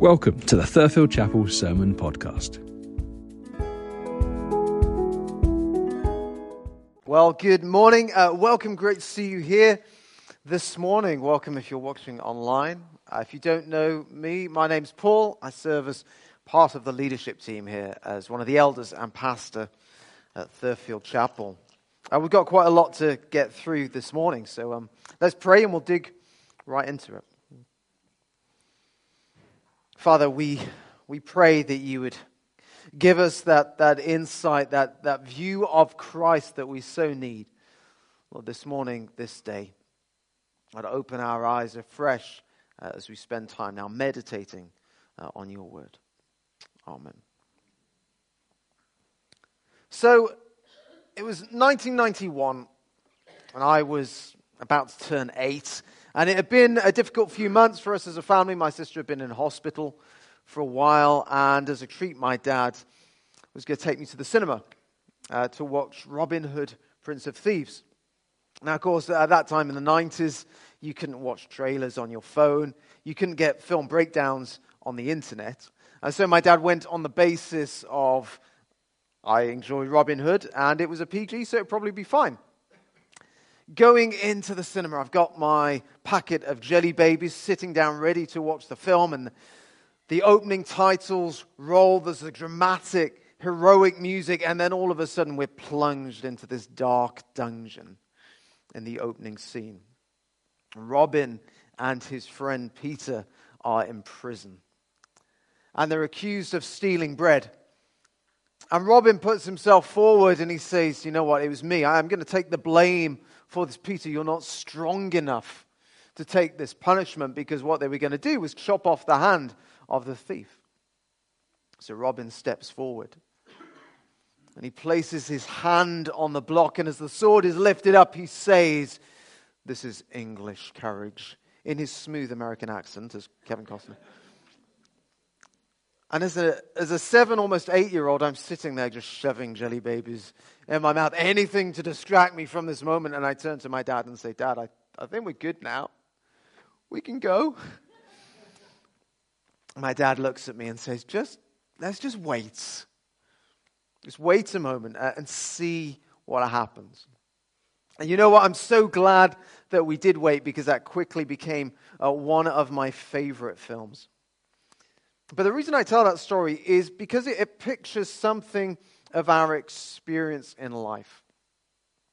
Welcome to the Thurfield Chapel Sermon Podcast. Well, good morning. Uh, welcome. Great to see you here this morning. Welcome if you're watching online. Uh, if you don't know me, my name's Paul. I serve as part of the leadership team here as one of the elders and pastor at Thurfield Chapel. Uh, we've got quite a lot to get through this morning, so um, let's pray and we'll dig right into it. Father, we, we pray that you would give us that, that insight, that, that view of Christ that we so need. Lord, this morning, this day, I'd open our eyes afresh uh, as we spend time now meditating uh, on your word. Amen. So, it was 1991, and I was about to turn eight. And it had been a difficult few months for us as a family. My sister had been in hospital for a while, and as a treat, my dad was going to take me to the cinema uh, to watch Robin Hood, Prince of Thieves. Now, of course, at that time in the 90s, you couldn't watch trailers on your phone, you couldn't get film breakdowns on the internet. And so my dad went on the basis of I enjoy Robin Hood, and it was a PG, so it'd probably be fine going into the cinema. I've got my packet of jelly babies sitting down ready to watch the film, and the opening titles roll. There's a dramatic, heroic music, and then all of a sudden we're plunged into this dark dungeon in the opening scene. Robin and his friend Peter are in prison, and they're accused of stealing bread. And Robin puts himself forward and he says, You know what? It was me. I'm going to take the blame for this, Peter, you're not strong enough to take this punishment because what they were going to do was chop off the hand of the thief. So Robin steps forward and he places his hand on the block, and as the sword is lifted up, he says, This is English courage, in his smooth American accent, as Kevin Costner. And as a, as a seven, almost eight year old, I'm sitting there just shoving jelly babies in my mouth, anything to distract me from this moment. And I turn to my dad and say, Dad, I, I think we're good now. We can go. My dad looks at me and says, Just, let's just wait. Just wait a moment uh, and see what happens. And you know what? I'm so glad that we did wait because that quickly became uh, one of my favorite films. But the reason I tell that story is because it, it pictures something of our experience in life.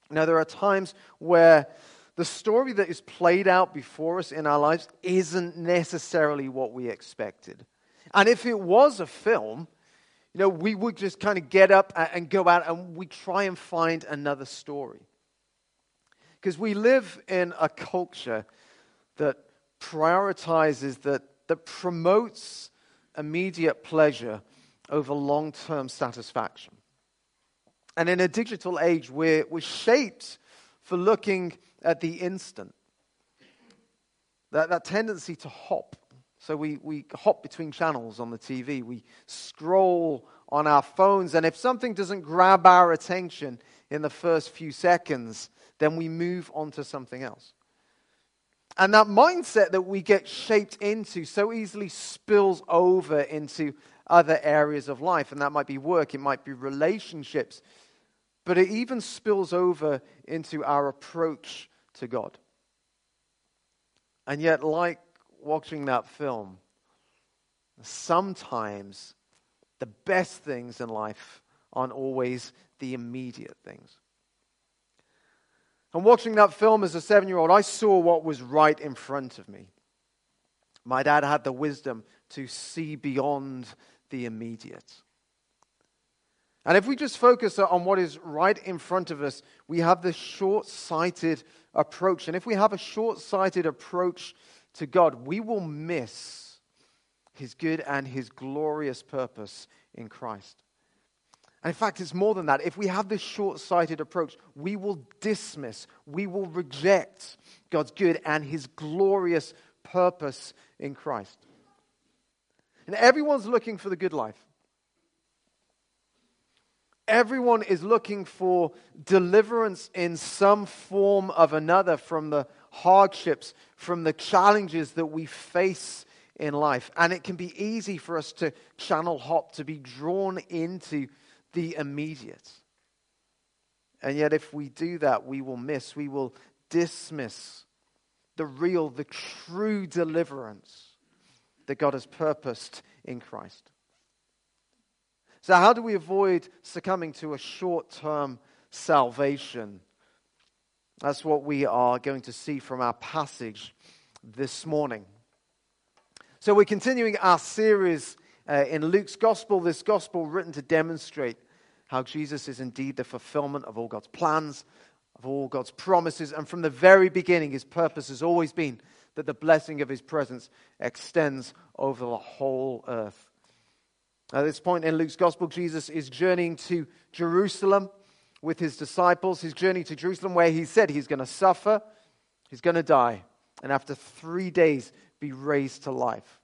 Now, there are times where the story that is played out before us in our lives isn't necessarily what we expected. And if it was a film, you know, we would just kind of get up and go out and we try and find another story. Because we live in a culture that prioritizes, that, that promotes immediate pleasure over long term satisfaction. And in a digital age, we're, we're shaped for looking at the instant. That, that tendency to hop. So we, we hop between channels on the TV, we scroll on our phones, and if something doesn't grab our attention in the first few seconds, then we move on to something else. And that mindset that we get shaped into so easily spills over into other areas of life. And that might be work, it might be relationships, but it even spills over into our approach to God. And yet, like watching that film, sometimes the best things in life aren't always the immediate things. And watching that film as a seven year old, I saw what was right in front of me. My dad had the wisdom to see beyond the immediate. And if we just focus on what is right in front of us, we have this short sighted approach. And if we have a short sighted approach to God, we will miss his good and his glorious purpose in Christ. And in fact, it's more than that. If we have this short sighted approach, we will dismiss, we will reject God's good and his glorious purpose in Christ. And everyone's looking for the good life. Everyone is looking for deliverance in some form of another from the hardships, from the challenges that we face in life. And it can be easy for us to channel hop, to be drawn into the immediate. And yet, if we do that, we will miss, we will dismiss the real, the true deliverance that God has purposed in Christ. So, how do we avoid succumbing to a short term salvation? That's what we are going to see from our passage this morning. So, we're continuing our series uh, in Luke's gospel, this gospel written to demonstrate how Jesus is indeed the fulfillment of all God's plans, of all God's promises. And from the very beginning, his purpose has always been that the blessing of his presence extends over the whole earth. At this point in Luke's gospel, Jesus is journeying to Jerusalem with his disciples. His journey to Jerusalem, where he said he's going to suffer, he's going to die, and after three days be raised to life.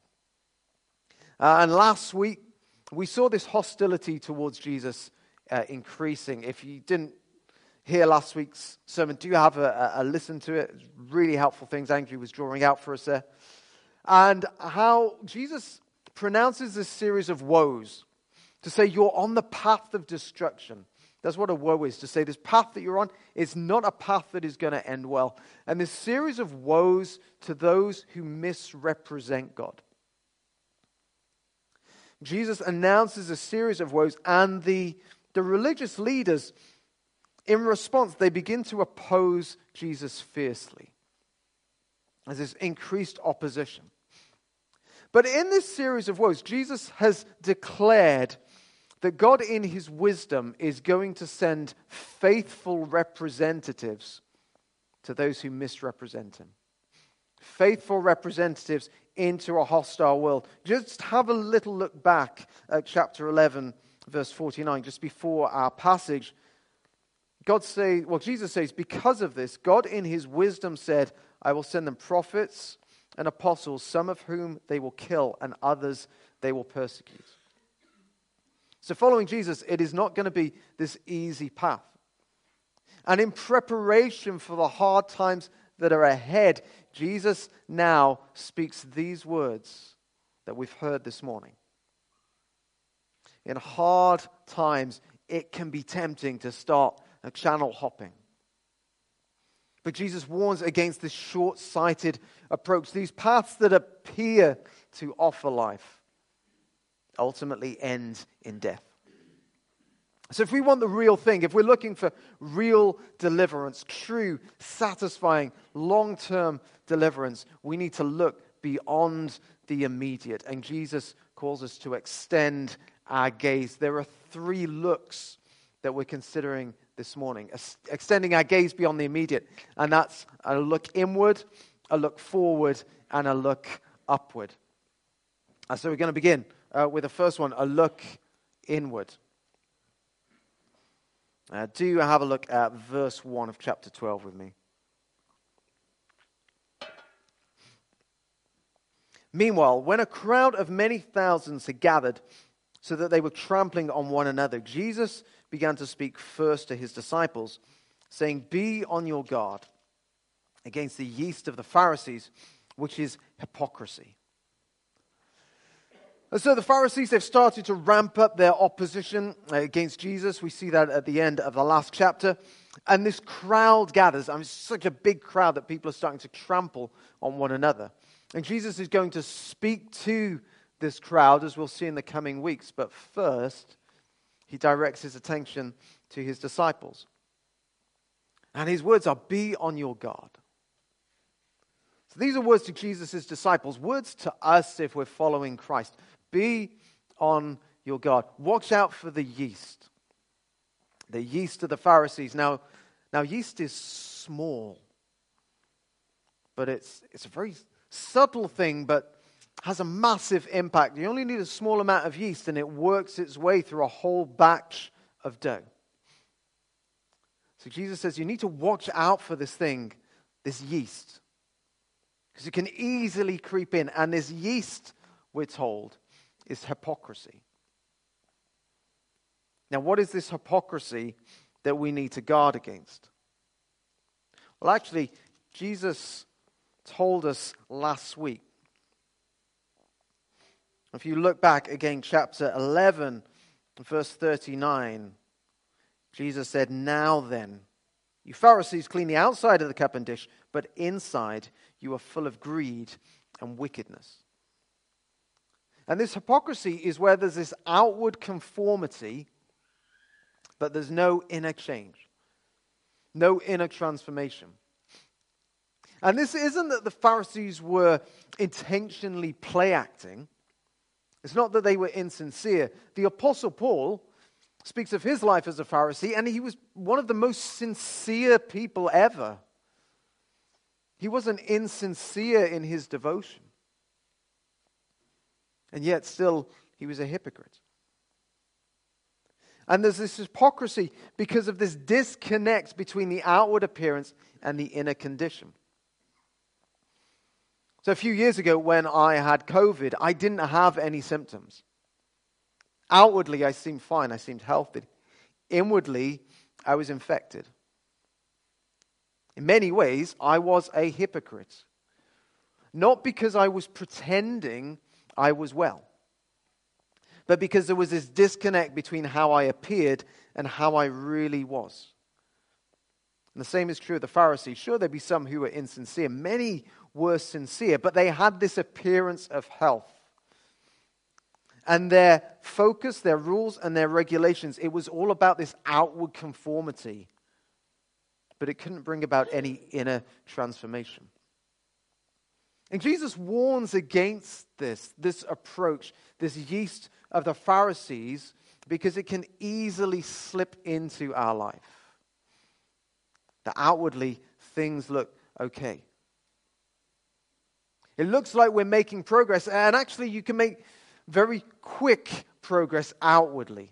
Uh, and last week, we saw this hostility towards Jesus uh, increasing. If you didn't hear last week's sermon, do have a, a, listen to it. Really helpful things Andrew was drawing out for us there. And how Jesus pronounces this series of woes to say you're on the path of destruction. That's what a woe is to say this path that you're on is not a path that is going to end well. And this series of woes to those who misrepresent God. Jesus announces a series of woes, and the the religious leaders, in response, they begin to oppose Jesus fiercely. There's this increased opposition. But in this series of woes, Jesus has declared that God, in his wisdom, is going to send faithful representatives to those who misrepresent him. Faithful representatives into a hostile world. Just have a little look back at chapter 11 verse 49, just before our passage, God say, well, Jesus says, because of this, God in his wisdom said, I will send them prophets and apostles, some of whom they will kill, and others they will persecute. So, following Jesus, it is not going to be this easy path. And in preparation for the hard times that are ahead, Jesus now speaks these words that we've heard this morning in hard times, it can be tempting to start a channel hopping. But Jesus warns against this short sighted approach. These paths that appear to offer life ultimately end in death. So, if we want the real thing, if we're looking for real deliverance, true, satisfying, long term deliverance, we need to look beyond the immediate. And Jesus calls us to extend our gaze. There are three looks that we're considering this morning, extending our gaze beyond the immediate. And that's a look inward, a look forward, and a look upward. And so we're going to begin uh, with the first one a look inward. Uh, do you have a look at verse 1 of chapter 12 with me? Meanwhile, when a crowd of many thousands had gathered, so that they were trampling on one another, Jesus began to speak first to his disciples, saying, Be on your guard against the yeast of the Pharisees, which is hypocrisy. And so the Pharisees, they've started to ramp up their opposition uh, against Jesus. We see that at the end of the last chapter. And this crowd gathers. I mean, such a big crowd that people are starting to trample on one another. And Jesus is going to speak to this crowd, as we'll see in the coming weeks. But first, he directs his attention to his disciples. And his words are Be on your guard. So these are words to Jesus' disciples, words to us if we're following Christ. Be on your guard. Watch out for the yeast. The yeast of the Pharisees. Now, now yeast is small, but it's, it's a very subtle thing, but has a massive impact. You only need a small amount of yeast and it works its way through a whole batch of dough. So Jesus says you need to watch out for this thing, this yeast, because it can easily creep in. And this yeast, we're told, is hypocrisy. Now, what is this hypocrisy that we need to guard against? Well, actually, Jesus told us last week If you look back again, chapter 11, verse 39, Jesus said, Now then, you Pharisees clean the outside of the cup and dish, but inside you are full of greed and wickedness. And this hypocrisy is where there's this outward conformity, but there's no inner change, no inner transformation. And this isn't that the Pharisees were intentionally play acting. It's not that they were insincere. The Apostle Paul speaks of his life as a Pharisee, and he was one of the most sincere people ever. He wasn't insincere in his devotion. And yet, still, he was a hypocrite. And there's this hypocrisy because of this disconnect between the outward appearance and the inner condition. So, a few years ago, when I had COVID, I didn't have any symptoms. Outwardly, I seemed fine, I seemed healthy. Inwardly, I was infected. In many ways, I was a hypocrite. Not because I was pretending I was well, but because there was this disconnect between how I appeared and how I really was. And the same is true of the Pharisees. Sure, there'd be some who were insincere. Many were sincere, but they had this appearance of health. And their focus, their rules, and their regulations, it was all about this outward conformity. But it couldn't bring about any inner transformation. And Jesus warns against this, this approach, this yeast of the Pharisees, because it can easily slip into our life. That outwardly things look okay. It looks like we're making progress, and actually, you can make very quick progress outwardly.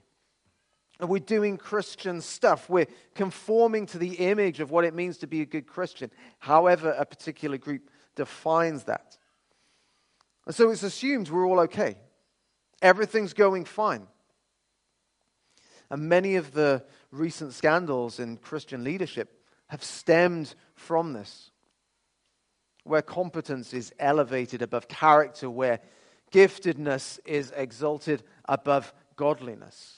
And we're doing Christian stuff. We're conforming to the image of what it means to be a good Christian, however, a particular group defines that. And so it's assumed we're all okay. Everything's going fine. And many of the recent scandals in Christian leadership have stemmed from this where competence is elevated above character, where giftedness is exalted above godliness.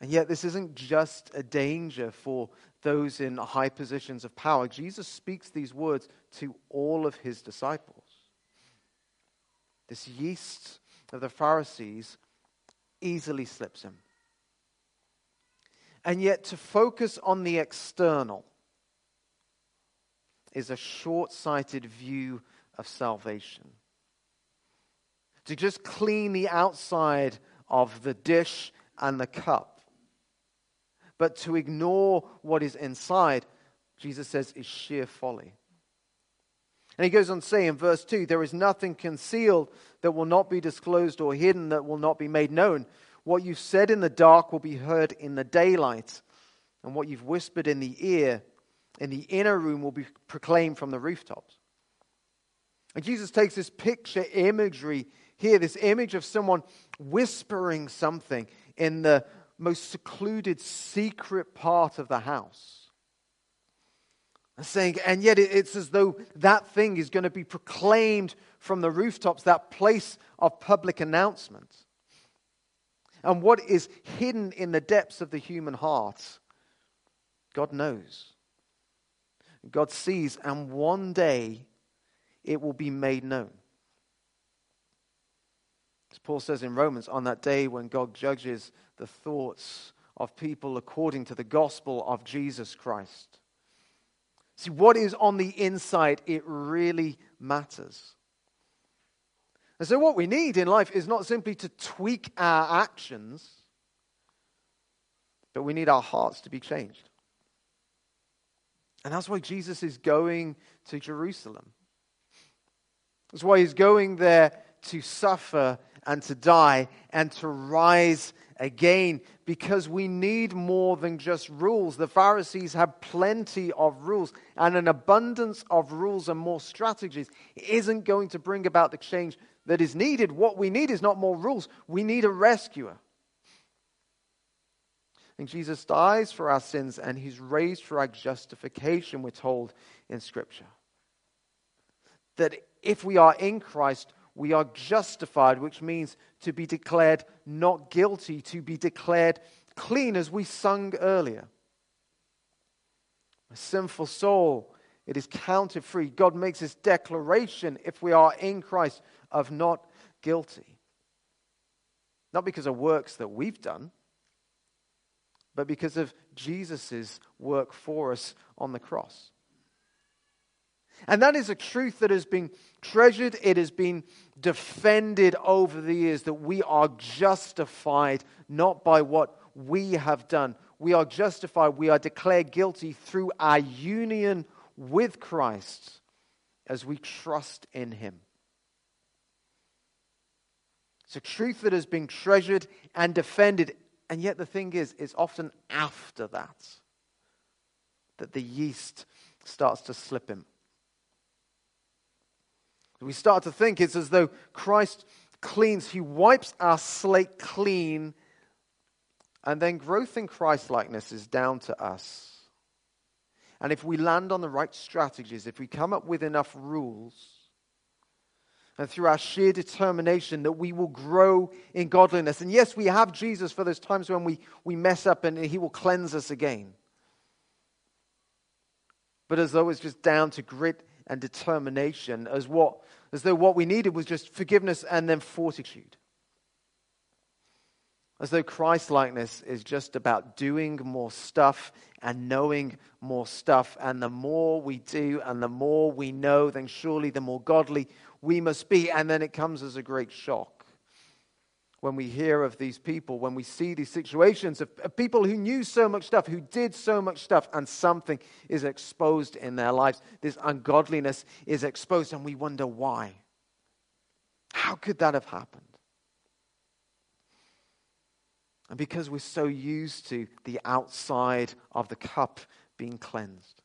And yet, this isn't just a danger for those in high positions of power. Jesus speaks these words to all of his disciples. This yeast of the Pharisees easily slips him. And yet, to focus on the external, is a short sighted view of salvation. To just clean the outside of the dish and the cup, but to ignore what is inside, Jesus says, is sheer folly. And he goes on to say in verse 2 there is nothing concealed that will not be disclosed or hidden that will not be made known. What you've said in the dark will be heard in the daylight, and what you've whispered in the ear in the inner room will be proclaimed from the rooftops. And Jesus takes this picture imagery here, this image of someone whispering something in the most secluded, secret part of the house. And saying, and yet it's as though that thing is going to be proclaimed from the rooftops, that place of public announcement. And what is hidden in the depths of the human heart, God knows. God sees, and one day it will be made known. As Paul says in Romans, on that day when God judges the thoughts of people according to the gospel of Jesus Christ. See, what is on the inside, it really matters. And so, what we need in life is not simply to tweak our actions, but we need our hearts to be changed. And that's why Jesus is going to Jerusalem. That's why he's going there to suffer and to die and to rise again because we need more than just rules. The Pharisees had plenty of rules, and an abundance of rules and more strategies isn't going to bring about the change that is needed. What we need is not more rules, we need a rescuer. And Jesus dies for our sins and he's raised for our justification, we're told in Scripture. That if we are in Christ, we are justified, which means to be declared not guilty, to be declared clean, as we sung earlier. A sinful soul, it is counted free. God makes this declaration, if we are in Christ, of not guilty. Not because of works that we've done, but because of Jesus' work for us on the cross. And that is a truth that has been treasured, it has been defended over the years that we are justified not by what we have done. We are justified, we are declared guilty through our union with Christ as we trust in Him. It's a truth that has been treasured and defended. And yet, the thing is, it's often after that that the yeast starts to slip in. We start to think it's as though Christ cleans, He wipes our slate clean, and then growth in Christ likeness is down to us. And if we land on the right strategies, if we come up with enough rules, and through our sheer determination that we will grow in godliness. And yes, we have Jesus for those times when we, we mess up and he will cleanse us again. But as though it's just down to grit and determination, as, what, as though what we needed was just forgiveness and then fortitude. As though Christ likeness is just about doing more stuff and knowing more stuff. And the more we do and the more we know, then surely the more godly we must be. And then it comes as a great shock when we hear of these people, when we see these situations of, of, people who knew so much stuff, who did so much stuff, and something is exposed in their lives. This ungodliness is exposed, and we wonder why. How could that have happened? And because we're so used to the outside of the cup being cleansed,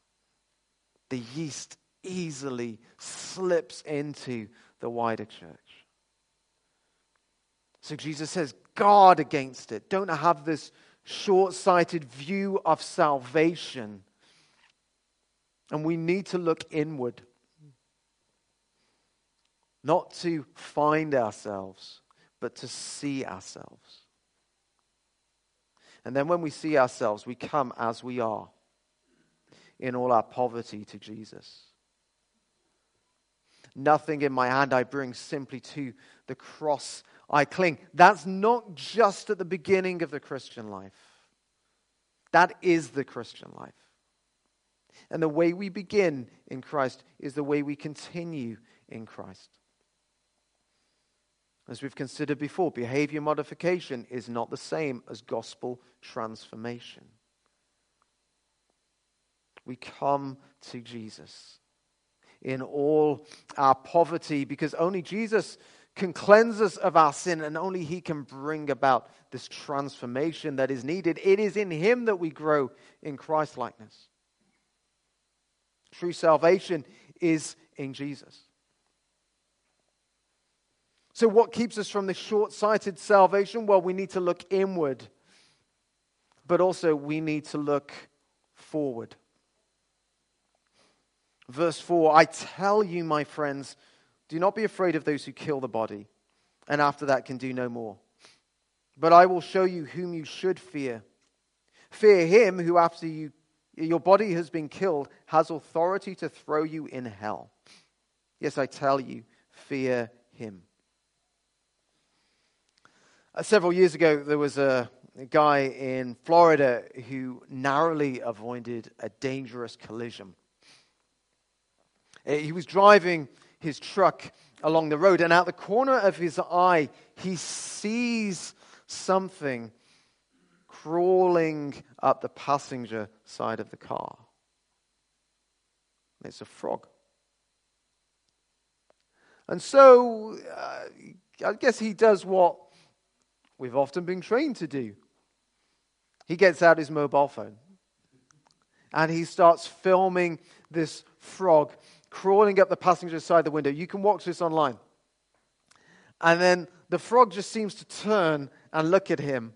the yeast easily slips into the wider church. So Jesus says, guard against it. Don't have this short sighted view of salvation. And we need to look inward, not to find ourselves, but to see ourselves. And then when we see ourselves, we come as we are in all our poverty to Jesus. Nothing in my hand I bring, simply to the cross I cling. That's not just at the beginning of the Christian life, that is the Christian life. And the way we begin in Christ is the way we continue in Christ. As we've considered before, behavior modification is not the same as gospel transformation. We come to Jesus in all our poverty because only Jesus can cleanse us of our sin, and only He can bring about this transformation that is needed. It is in Him that we grow in Christ likeness. True salvation is in Jesus. So, what keeps us from the short sighted salvation? Well, we need to look inward, but also we need to look forward. Verse 4 I tell you, my friends, do not be afraid of those who kill the body, and after that can do no more. But I will show you whom you should fear. Fear him who, after you, your body has been killed, has authority to throw you in hell. Yes, I tell you, fear him. Uh, several years ago, there was a, a guy in Florida who narrowly avoided a dangerous collision. Uh, he was driving his truck along the road, and out the corner of his eye, he sees something crawling up the passenger side of the car. It's a frog. And so, uh, I guess he does what we've often been trained to do. He gets out his mobile phone and he starts filming this frog crawling up the passenger side of the window. You can watch this online. And then the frog just seems to turn and look at him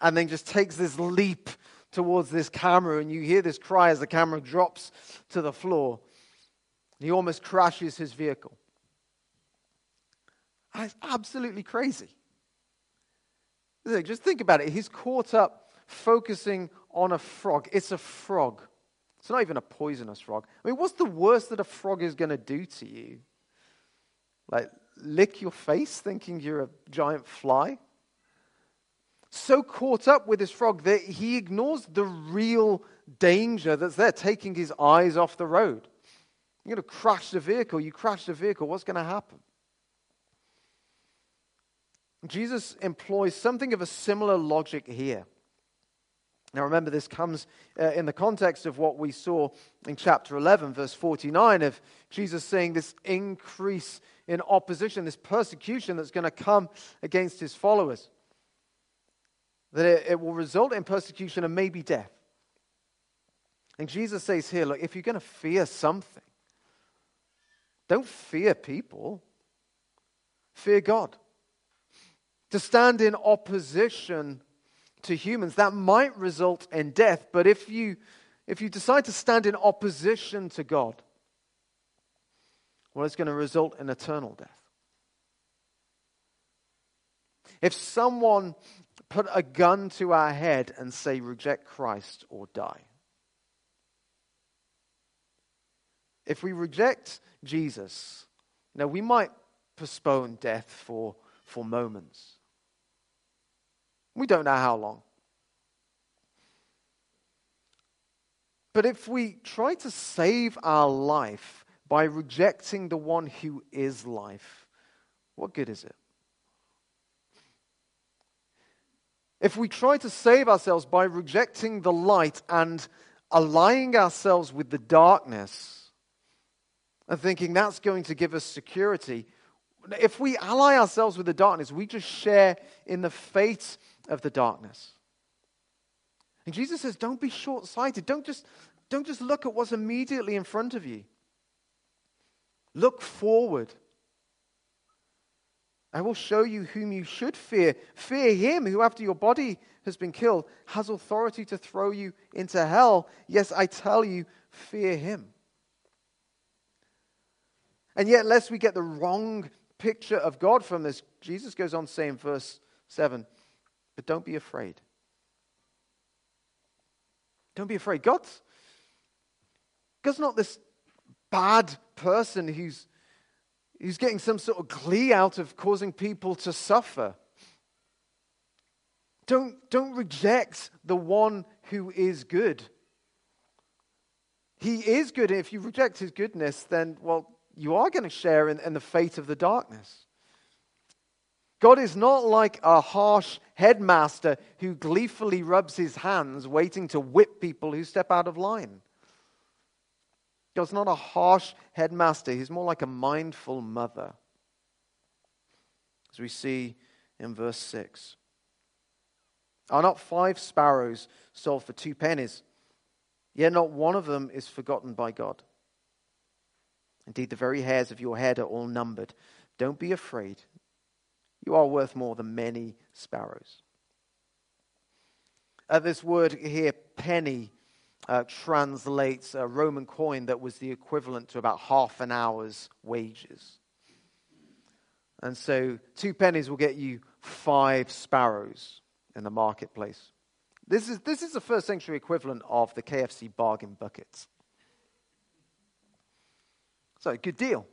and then just takes this leap towards this camera. And you hear this cry as the camera drops to the floor. He almost crashes his vehicle. It's absolutely crazy. Just think about it. He's caught up focusing on a frog. It's a frog. It's not even a poisonous frog. I mean, what's the worst that a frog is going to do to you? Like, lick your face thinking you're a giant fly? So caught up with this frog that he ignores the real danger that's there, taking his eyes off the road. You're going to crash the vehicle. You crash the vehicle, what's going to happen? Jesus employs something of a similar logic here. Now, remember, this comes uh, in the context of what we saw in chapter 11, verse 49, of Jesus saying this increase in opposition, this persecution that's going to come against his followers. That it, it will result in persecution and maybe death. And Jesus says here, look, if you're going to fear something, don't fear people, fear God. To stand in opposition to humans, that might result in death, but if you, if you decide to stand in opposition to God, well, it's going to result in eternal death. If someone put a gun to our head and say, reject Christ or die, if we reject Jesus, now we might postpone death for, for moments. We don't know how long. But if we try to save our life by rejecting the one who is life, what good is it? If we try to save ourselves by rejecting the light and allying ourselves with the darkness and thinking that's going to give us security, if we ally ourselves with the darkness, we just share in the fate of the darkness. And Jesus says, don't be short sighted. Don't just, don't just look at what's immediately in front of you. Look forward. I will show you whom you should fear. Fear him who, after your body has been killed, has authority to throw you into hell. Yes, I tell you, fear him. And yet, lest we get the wrong picture of God from this, Jesus goes on to say in verse 7 but don't be afraid. Don't be afraid. God's, God's not this bad person who's, who's getting some sort of glee out of causing people to suffer. Don't, don't reject the one who is good. He is good. And if you reject his goodness, then, well, you are going to share in, in the fate of the darkness. God is not like a harsh headmaster who gleefully rubs his hands, waiting to whip people who step out of line. God's not a harsh headmaster, he's more like a mindful mother. As we see in verse 6. Are not five sparrows sold for two pennies? Yet not one of them is forgotten by God. Indeed, the very hairs of your head are all numbered. Don't be afraid. You are worth more than many sparrows. Uh, this word here, penny, uh, translates a Roman coin that was the equivalent to about half an hour's wages. And so, two pennies will get you five sparrows in the marketplace. This is, this is the first century equivalent of the KFC bargain buckets. So, good deal.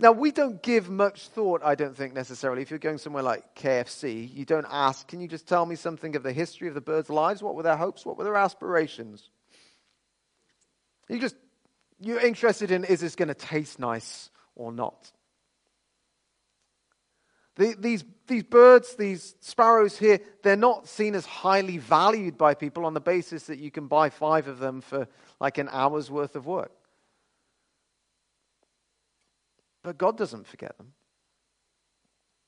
Now, we don't give much thought, I don't think, necessarily. If you're going somewhere like KFC, you don't ask, can you just tell me something of the history of the birds' lives? What were their hopes? What were their aspirations? You just, you're interested in, is this going to taste nice or not? The, these, these birds, these sparrows here, they're not seen as highly valued by people on the basis that you can buy five of them for like an hour's worth of work. But God doesn't forget them.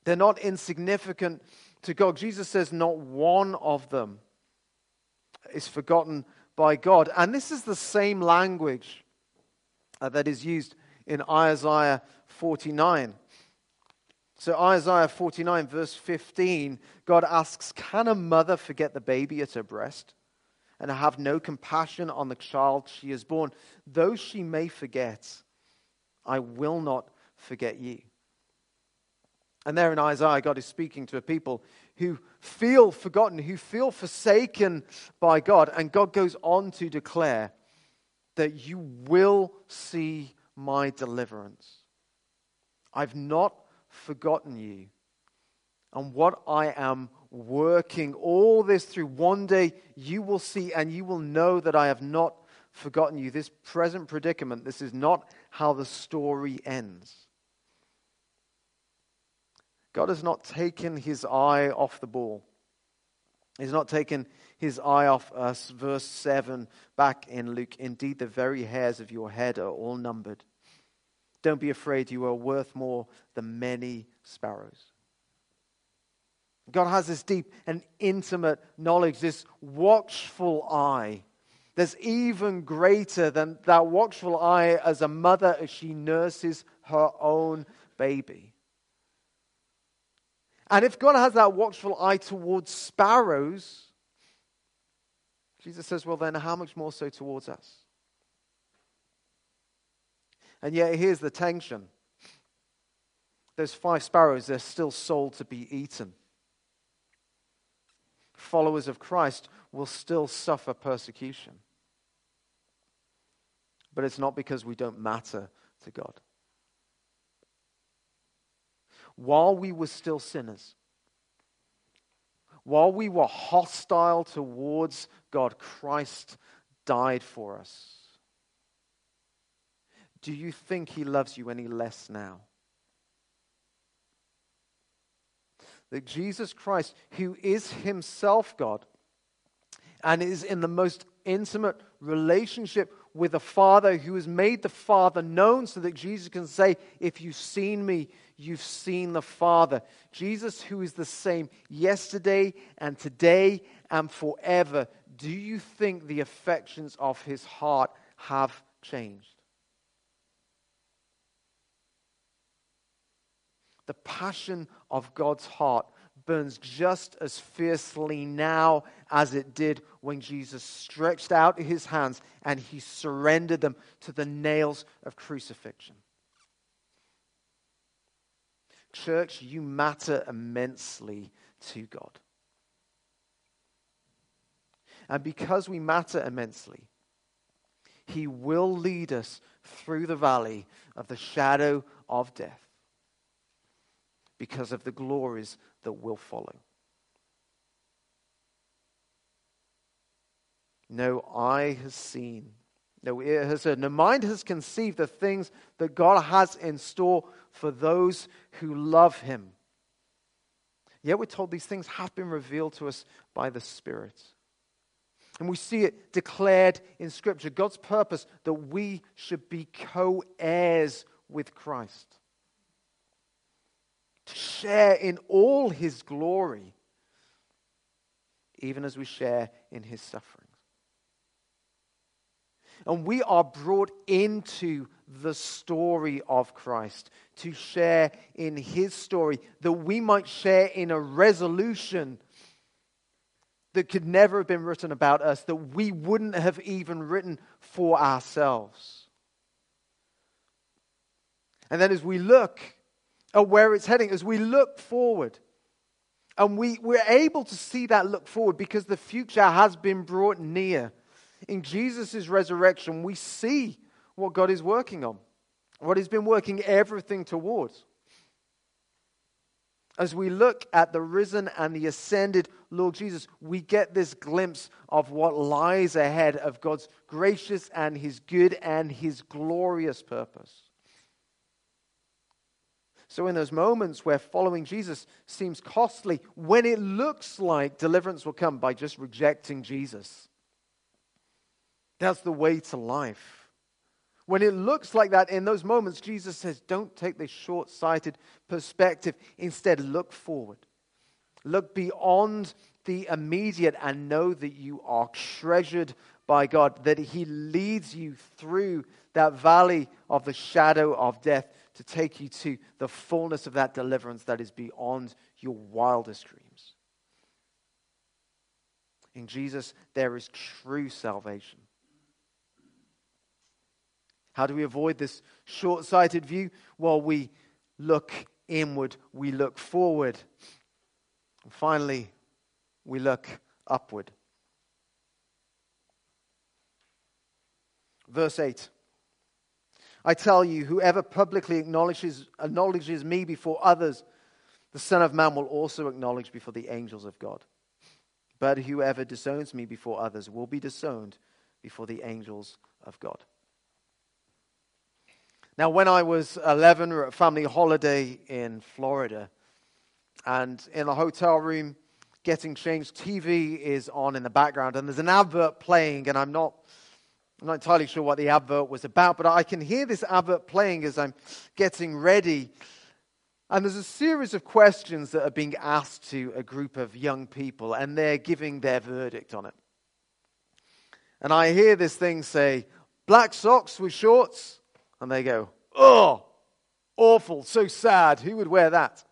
They're not insignificant to God. Jesus says not one of them is forgotten by God. And this is the same language uh, that is used in Isaiah 49. So, Isaiah 49, verse 15, God asks, Can a mother forget the baby at her breast and have no compassion on the child she has born? Though she may forget, I will not forget ye. And there in Isaiah, God is speaking to a people who feel forgotten, who feel forsaken by God. And God goes on to declare that you will see my deliverance. I've not forgotten you. And what I am working all this through, one day you will see and you will know that I have not forgotten you. This present predicament, this is not how the story ends. God has not taken his eye off the ball. He's not taken his eye off us. Verse 7 back in Luke Indeed, the very hairs of your head are all numbered. Don't be afraid, you are worth more than many sparrows. God has this deep and intimate knowledge, this watchful eye that's even greater than that watchful eye as a mother as she nurses her own baby. And if God has that watchful eye towards sparrows, Jesus says, well, then how much more so towards us? And yet, here's the tension those five sparrows, they're still sold to be eaten. Followers of Christ will still suffer persecution. But it's not because we don't matter to God while we were still sinners, while we were hostile towards God, Christ died for us. Do you think he loves you any less now? That Jesus Christ, who is himself God and is in the most intimate relationship with the Father, who has made the Father known so that Jesus can say, If you've seen me, you've seen the Father. Jesus, who is the same yesterday and today and forever, do you think the affections of his heart have changed? The passion of God's heart burns just as fiercely now as it did when Jesus stretched out his hands and he surrendered them to the nails of crucifixion. Church, you matter immensely to God. And because we matter immensely, He will lead us through the valley of the shadow of death because of the glories that will follow. No eye has seen, no ear has heard, no mind has conceived the things that God has in store for those who love him. Yet we're told these things have been revealed to us by the Spirit. And we see it declared in Scripture God's purpose that we should be co heirs with Christ, to share in all his glory, even as we share in his suffering. And we are brought into the story of Christ, to share in his story, that we might share in a resolution that could never have been written about us, that we wouldn't have even written for ourselves. And then as we look at where it's heading, as we look forward, and we, we're able to see that look forward because the future has been brought near. In Jesus' resurrection, we see what God is working on, what He's been working everything towards. As we look at the risen and the ascended Lord Jesus, we get this glimpse of what lies ahead of God's gracious and His good and His glorious purpose. So, in those moments where following Jesus seems costly, when it looks like deliverance will come by just rejecting Jesus, that's the way to life. When it looks like that in those moments, Jesus says, don't take this short sighted perspective. Instead, look forward. Look beyond the immediate and know that you are treasured by God, that He leads you through that valley of the shadow of death to take you to the fullness of that deliverance that is beyond your wildest dreams. In Jesus, there is true salvation. How do we avoid this short sighted view? Well, we look inward, we look forward. And finally, we look upward. Verse 8 I tell you, whoever publicly acknowledges, acknowledges me before others, the Son of Man will also acknowledge before the angels of God. But whoever disowns me before others will be disowned before the angels of God. Now, when I was 11, we were at a family holiday in Florida, and in a hotel room, getting changed, TV is on in the background, and there's an advert playing, and I'm not I'm not entirely sure what the advert was about, but I can hear this advert playing as I'm getting ready. And there's a series of questions that are being asked to a group of young people, and they're giving their verdict on it. And I hear this thing say, black socks with shorts. And they go, oh, awful, so sad. Who would wear that?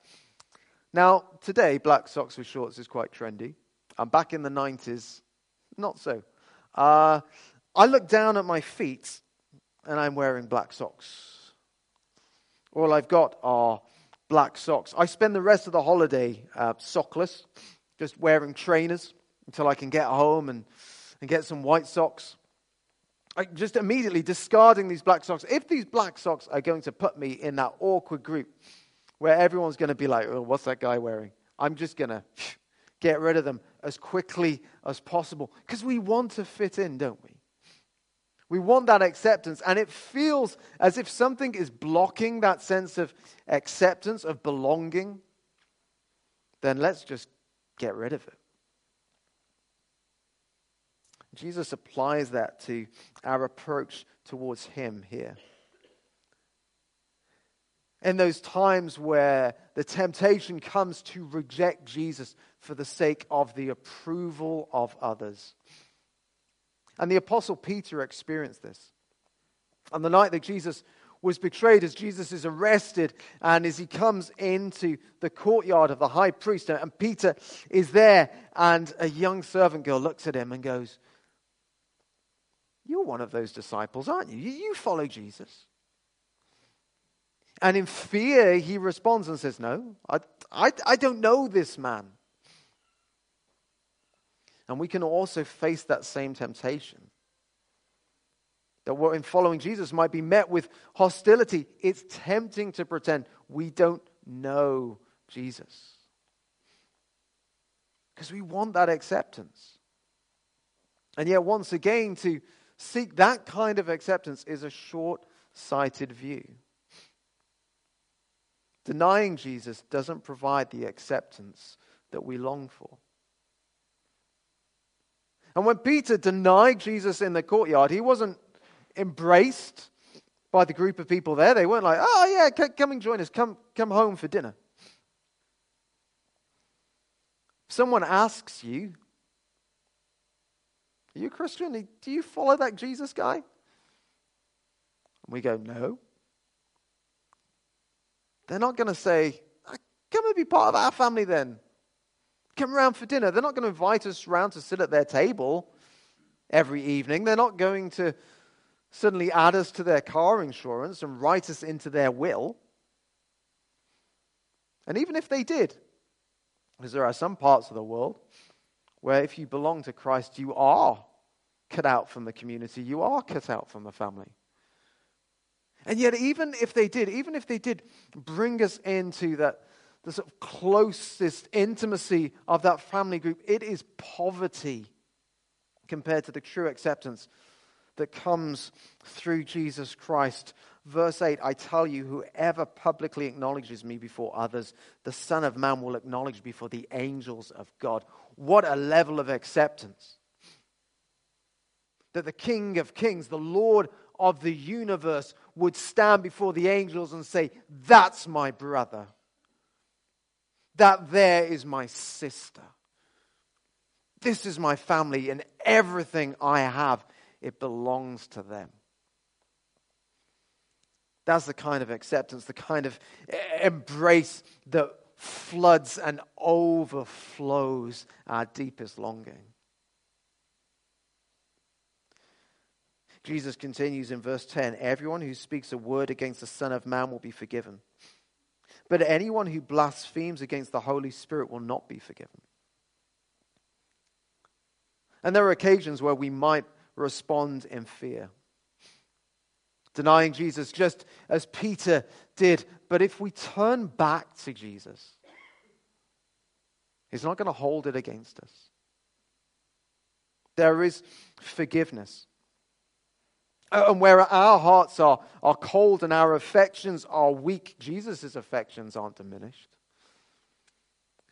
Now, today, black socks with shorts is quite trendy. And back in the 90s, not so. Uh, I look down at my feet and I'm wearing black socks. All I've got are black socks. I spend the rest of the holiday uh, sockless, just wearing trainers until I can get home and, and get some white socks. I just immediately discarding these black socks. If these black socks are going to put me in that awkward group where everyone's going to be like, oh, what's that guy wearing? I'm just going to get rid of them as quickly as possible because we want to fit in, don't we? We want that acceptance, and it feels as if something is blocking that sense of acceptance, of belonging. Then let's just get rid of it. Jesus applies that to our approach towards Him here. In those times where the temptation comes to reject Jesus for the sake of the approval of others. And the Apostle Peter experienced this. On the night that Jesus was betrayed, as Jesus is arrested and as he comes into the courtyard of the high priest, and Peter is there, and a young servant girl looks at him and goes, You're one of those disciples, aren't you? You follow Jesus. And in fear, he responds and says, No, I, I, I don't know this man. And we can also face that same temptation. That we're in following Jesus might be met with hostility. It's tempting to pretend we don't know Jesus. Because we want that acceptance. And yet, once again, to seek that kind of acceptance is a short sighted view. Denying Jesus doesn't provide the acceptance that we long for. And when Peter denied Jesus in the courtyard, he wasn't embraced by the group of people there. They weren't like, oh, yeah, come and join us. Come, come home for dinner. If someone asks you, Are you a Christian? Do you follow that Jesus guy? And we go, No. They're not going to say, ah, Come and be part of our family then. Come around for dinner. They're not going to invite us around to sit at their table every evening. They're not going to suddenly add us to their car insurance and write us into their will. And even if they did, because there are some parts of the world where if you belong to Christ, you are cut out from the community, you are cut out from the family. And yet, even if they did, even if they did bring us into that the sort of closest intimacy of that family group, it is poverty compared to the true acceptance that comes through Jesus Christ. Verse 8 I tell you, whoever publicly acknowledges me before others, the Son of Man will acknowledge before the angels of God. What a level of acceptance! That the King of Kings, the Lord of the universe, would stand before the angels and say, That's my brother. That there is my sister. This is my family, and everything I have, it belongs to them. That's the kind of acceptance, the kind of embrace that floods and overflows our deepest longing. Jesus continues in verse 10 Everyone who speaks a word against the Son of Man will be forgiven But anyone who blasphemes against the Holy Spirit will not be forgiven. And there are occasions where we might respond in fear, denying Jesus just as Peter did. But if we turn back to Jesus, He's not going to hold it against us. There is forgiveness. And where our hearts are, are cold and our affections are weak, Jesus' affections aren't diminished.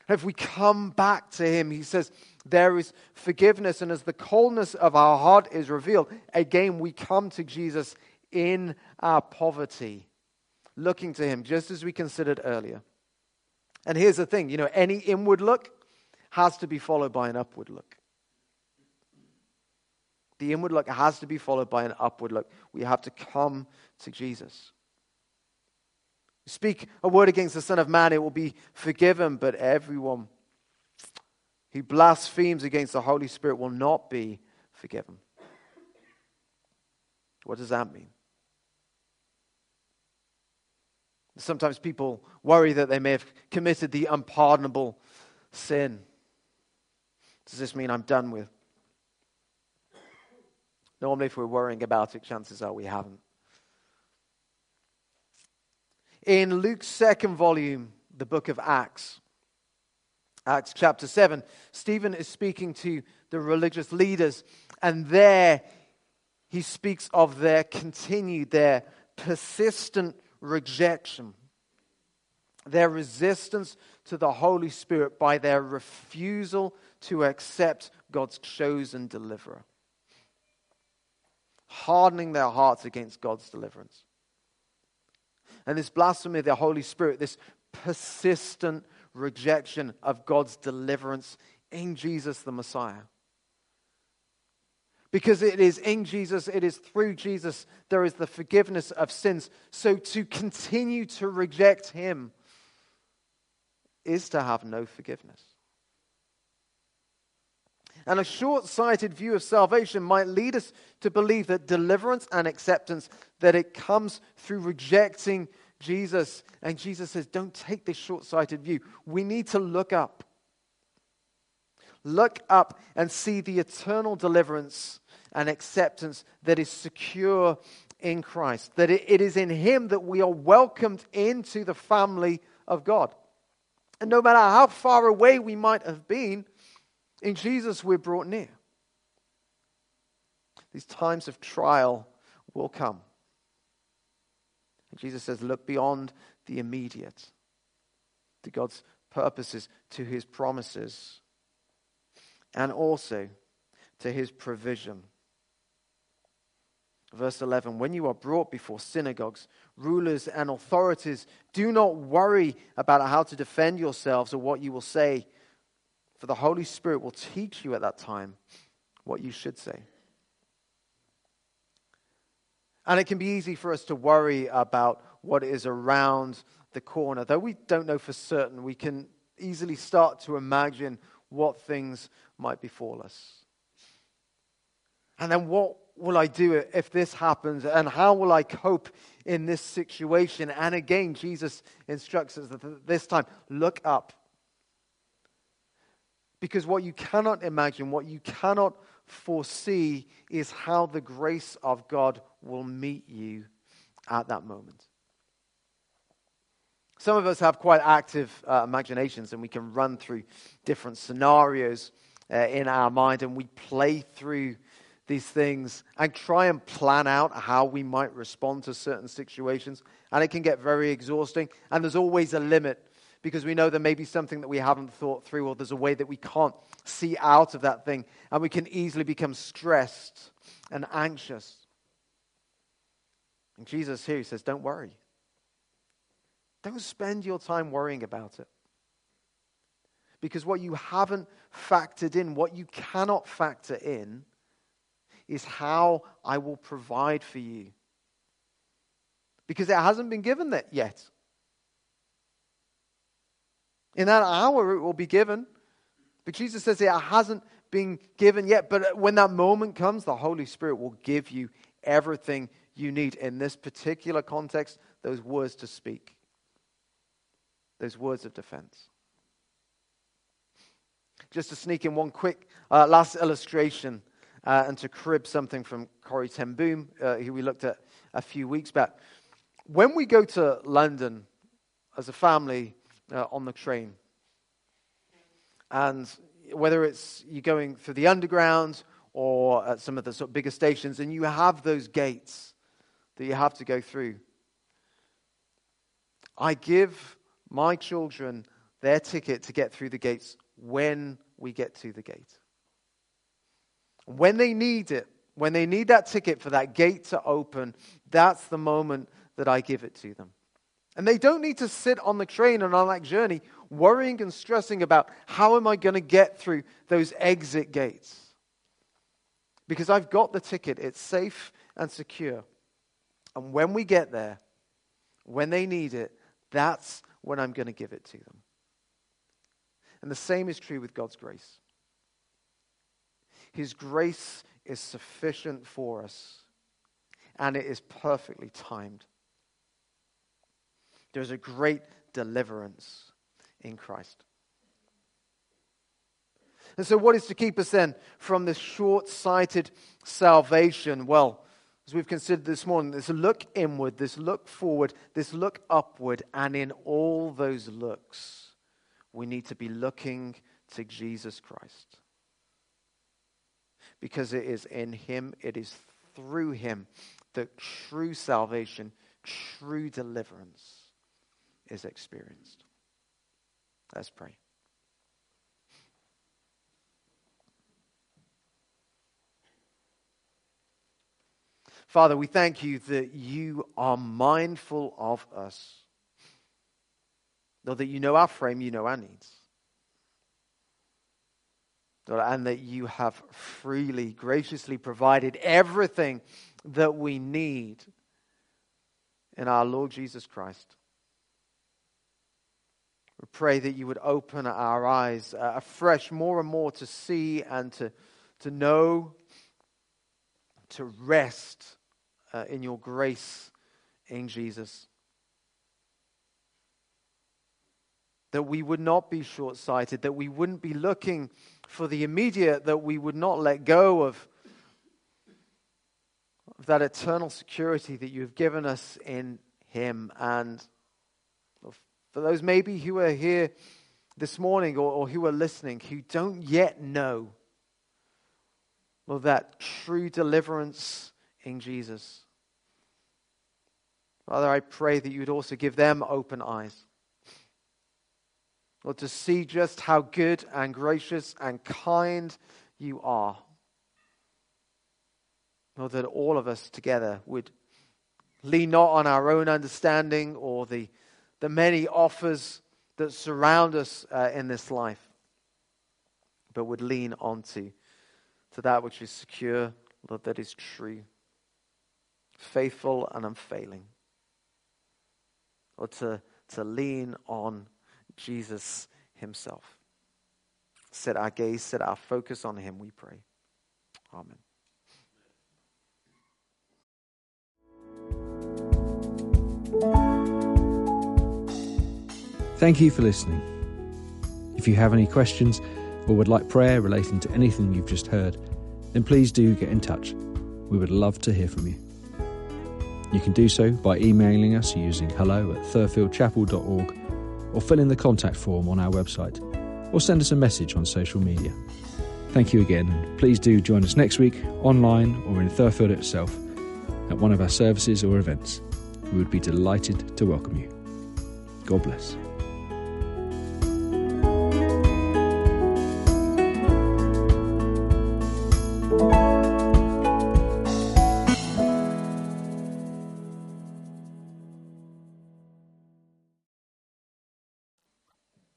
If we come back to Him, He says, there is forgiveness. And as the coldness of our heart is revealed, again, we come to Jesus in our poverty, looking to Him, just as we considered earlier. And here's the thing you know, any inward look has to be followed by an upward look. The inward look has to be followed by an upward look. We have to come to Jesus. Speak a word against the Son of Man, it will be forgiven, but everyone who blasphemes against the Holy Spirit will not be forgiven. What does that mean? Sometimes people worry that they may have committed the unpardonable sin. Does this mean I'm done with? Normally, if we're worrying about it, chances are we haven't. In Luke's second volume, the book of Acts, Acts chapter 7, Stephen is speaking to the religious leaders, and there he speaks of their continued, their persistent rejection, their resistance to the Holy Spirit by their refusal to accept God's chosen deliverer hardening their hearts against God's deliverance. And this blasphemy of the Holy Spirit, this persistent rejection of God's deliverance in Jesus the Messiah. Because it is in Jesus, it is through Jesus, there is the forgiveness of sins. So to continue to reject Him is to have no forgiveness. And a short sighted view of salvation might lead us to believe that deliverance and acceptance, that it comes through rejecting Jesus. And Jesus says, don't take this short sighted view. We need to look up. Look up and see the eternal deliverance and acceptance that is secure in Christ. That it is in Him that we are welcomed into the family of God. And no matter how far away we might have been, in Jesus, we're brought near. These times of trial will come. And Jesus says, look beyond the immediate to God's purposes, to his promises, and also to his provision. Verse 11 When you are brought before synagogues, rulers, and authorities, do not worry about how to defend yourselves or what you will say for the Holy Spirit will teach you at that time what you should say. And it can be easy for us to worry about what is around the corner. Though we don't know for certain, we can easily start to imagine what things might befall us. And then what will I do if this happens? And how will I cope in this situation? And again, Jesus instructs us that this time look up because what you cannot imagine, what you cannot foresee, is how the grace of God will meet you at that moment. Some of us have quite active uh, imaginations and we can run through different scenarios uh, in our mind and we play through these things and try and plan out how we might respond to certain situations. And it can get very exhausting. And there's always a limit because we know there may be something that we haven't thought through, or there's a way that we can't see out of that thing, and we can easily become stressed and anxious. And Jesus here says, Don't worry. Don't spend your time worrying about it. Because what you haven't factored in, what you cannot factor in, is how I will provide for you. Because it hasn't been given that yet. In that hour, it will be given. But Jesus says it hasn't been given yet. But when that moment comes, the Holy Spirit will give you everything you need. In this particular context, those words to speak. Those words of defense. Just to sneak in one quick uh, last illustration uh, and to crib something from Corrie ten Boom, uh, who we looked at a few weeks back. When we go to London as a family uh, on the train, and whether it's you're going through the underground or at some of the sort of bigger stations, and you have those gates that you have to go through. I give my children their ticket to get through the gates when we get to the gate. When they need it, when they need that ticket for that gate to open, that's the moment that I give it to them. And they don't need to sit on the train and on that journey worrying and stressing about how am I going to get through those exit gates. Because I've got the ticket, it's safe and secure. And when we get there, when they need it, that's when I'm going to give it to them. And the same is true with God's grace. His grace is sufficient for us, and it is perfectly timed. There's a great deliverance in Christ. And so, what is to keep us then from this short sighted salvation? Well, as we've considered this morning, this look inward, this look forward, this look upward, and in all those looks, we need to be looking to Jesus Christ. Because it is in Him, it is through Him that true salvation, true deliverance is experienced. Let's pray. Father, we thank you that you are mindful of us. Lord, that you know our frame, you know our needs. Lord, and that you have freely, graciously provided everything that we need in our Lord Jesus Christ. We pray that you would open our eyes uh, afresh more and more to see and to, to know, to rest uh, in your grace in Jesus. That we would not be short sighted, that we wouldn't be looking for the immediate, that we would not let go of, of that eternal security that you have given us in Him. And for those maybe who are here this morning or, or who are listening who don't yet know well, that true deliverance in Jesus. Father, I pray that you would also give them open eyes. Lord, to see just how good and gracious and kind you are. Lord, that all of us together would lean not on our own understanding or the, the many offers that surround us uh, in this life, but would lean onto to that which is secure, Lord, that is true faithful and unfailing. Or to, to lean on Jesus himself. Set our gaze, set our focus on him, we pray. Amen. Thank you for listening. If you have any questions or would like prayer relating to anything you've just heard, then please do get in touch. We would love to hear from you. You can do so by emailing us using hello at thurfieldchapel.org or fill in the contact form on our website or send us a message on social media. Thank you again, and please do join us next week online or in Thurfield itself at one of our services or events. We would be delighted to welcome you. God bless.